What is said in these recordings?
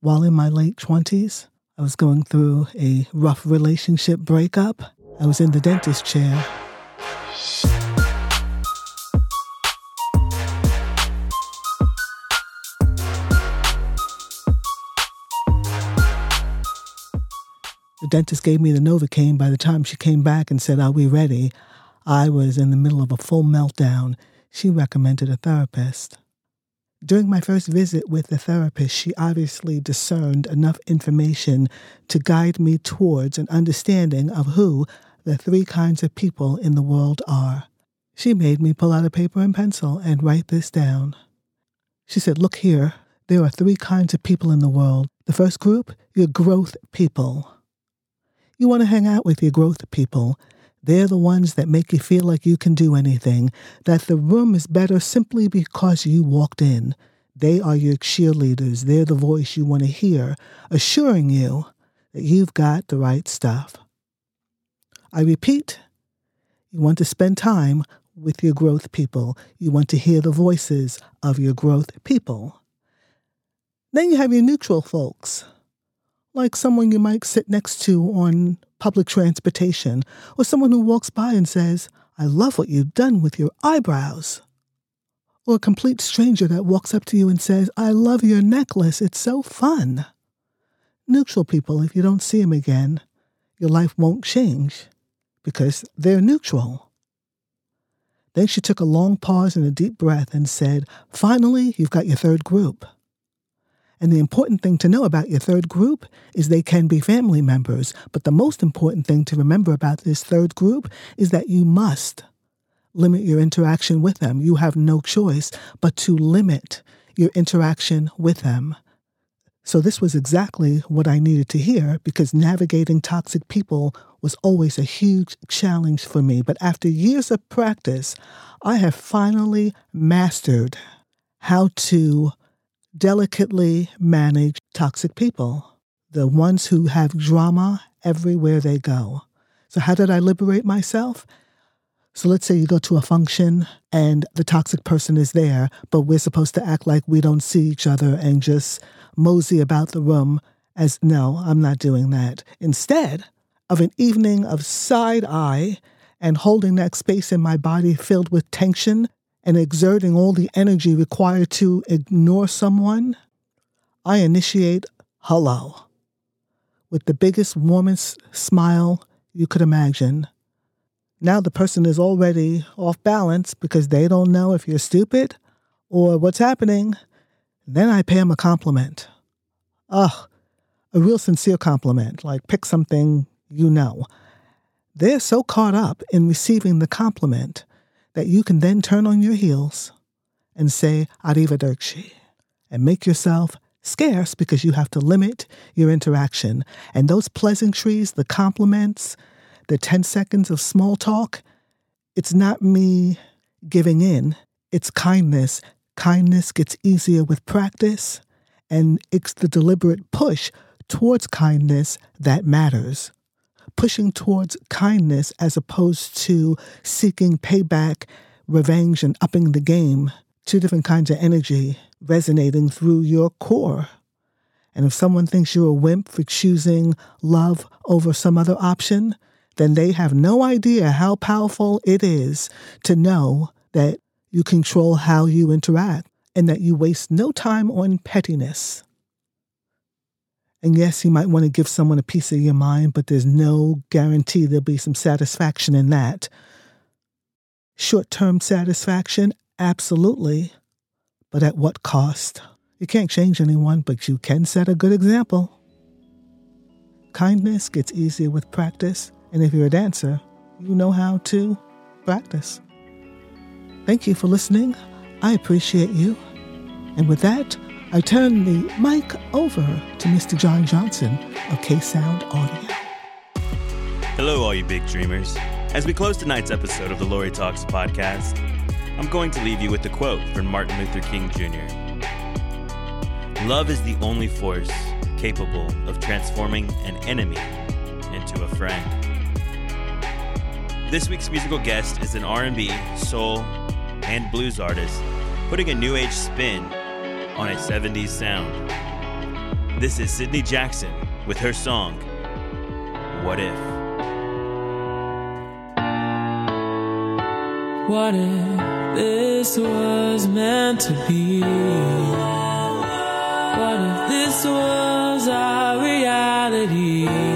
While in my late 20s, I was going through a rough relationship breakup. I was in the dentist chair. The dentist gave me the Novocaine. By the time she came back and said, Are we ready? I was in the middle of a full meltdown. She recommended a therapist. During my first visit with the therapist, she obviously discerned enough information to guide me towards an understanding of who the three kinds of people in the world are. She made me pull out a paper and pencil and write this down. She said, Look here, there are three kinds of people in the world. The first group, your growth people. You want to hang out with your growth people. They're the ones that make you feel like you can do anything, that the room is better simply because you walked in. They are your cheerleaders. They're the voice you want to hear, assuring you that you've got the right stuff. I repeat, you want to spend time with your growth people. You want to hear the voices of your growth people. Then you have your neutral folks like someone you might sit next to on public transportation, or someone who walks by and says, I love what you've done with your eyebrows. Or a complete stranger that walks up to you and says, I love your necklace, it's so fun. Neutral people, if you don't see them again, your life won't change because they're neutral. Then she took a long pause and a deep breath and said, Finally, you've got your third group. And the important thing to know about your third group is they can be family members. But the most important thing to remember about this third group is that you must limit your interaction with them. You have no choice but to limit your interaction with them. So, this was exactly what I needed to hear because navigating toxic people was always a huge challenge for me. But after years of practice, I have finally mastered how to delicately manage toxic people, the ones who have drama everywhere they go. So, how did I liberate myself? So, let's say you go to a function and the toxic person is there, but we're supposed to act like we don't see each other and just mosey about the room as no, I'm not doing that. Instead of an evening of side eye and holding that space in my body filled with tension and exerting all the energy required to ignore someone, I initiate hello with the biggest, warmest smile you could imagine. Now the person is already off balance because they don't know if you're stupid or what's happening. Then I pay them a compliment. Ugh, a real sincere compliment, like pick something you know. They're so caught up in receiving the compliment that you can then turn on your heels and say arrivederci and make yourself scarce because you have to limit your interaction. And those pleasantries, the compliments, the 10 seconds of small talk, it's not me giving in, it's kindness. Kindness gets easier with practice, and it's the deliberate push towards kindness that matters pushing towards kindness as opposed to seeking payback, revenge, and upping the game. Two different kinds of energy resonating through your core. And if someone thinks you're a wimp for choosing love over some other option, then they have no idea how powerful it is to know that you control how you interact and that you waste no time on pettiness. And yes, you might want to give someone a piece of your mind, but there's no guarantee there'll be some satisfaction in that. Short term satisfaction, absolutely, but at what cost? You can't change anyone, but you can set a good example. Kindness gets easier with practice, and if you're a dancer, you know how to practice. Thank you for listening. I appreciate you. And with that, I turn the mic over to Mr. John Johnson of K Sound Audio. Hello, all you big dreamers. As we close tonight's episode of the Lori Talks podcast, I'm going to leave you with a quote from Martin Luther King Jr. Love is the only force capable of transforming an enemy into a friend. This week's musical guest is an R&B, soul, and blues artist, putting a new age spin on a 70s sound. This is Sydney Jackson with her song, What If? What if this was meant to be? What if this was our reality?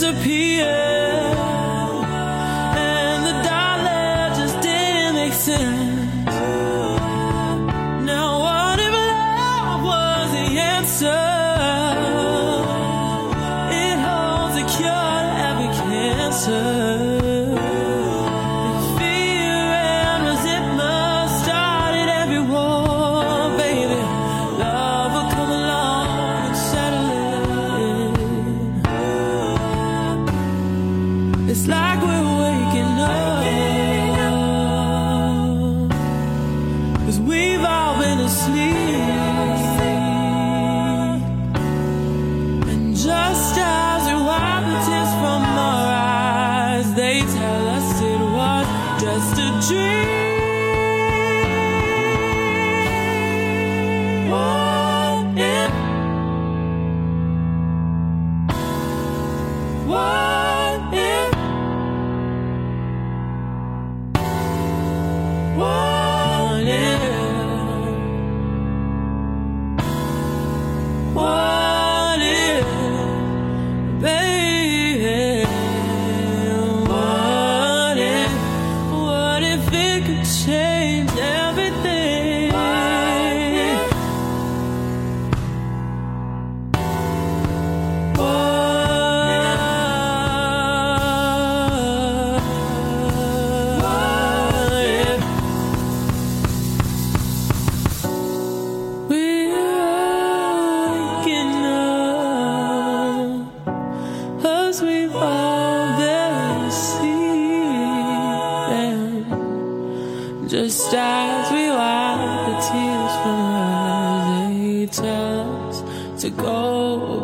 disappear, and the dollar just didn't make sense.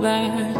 back.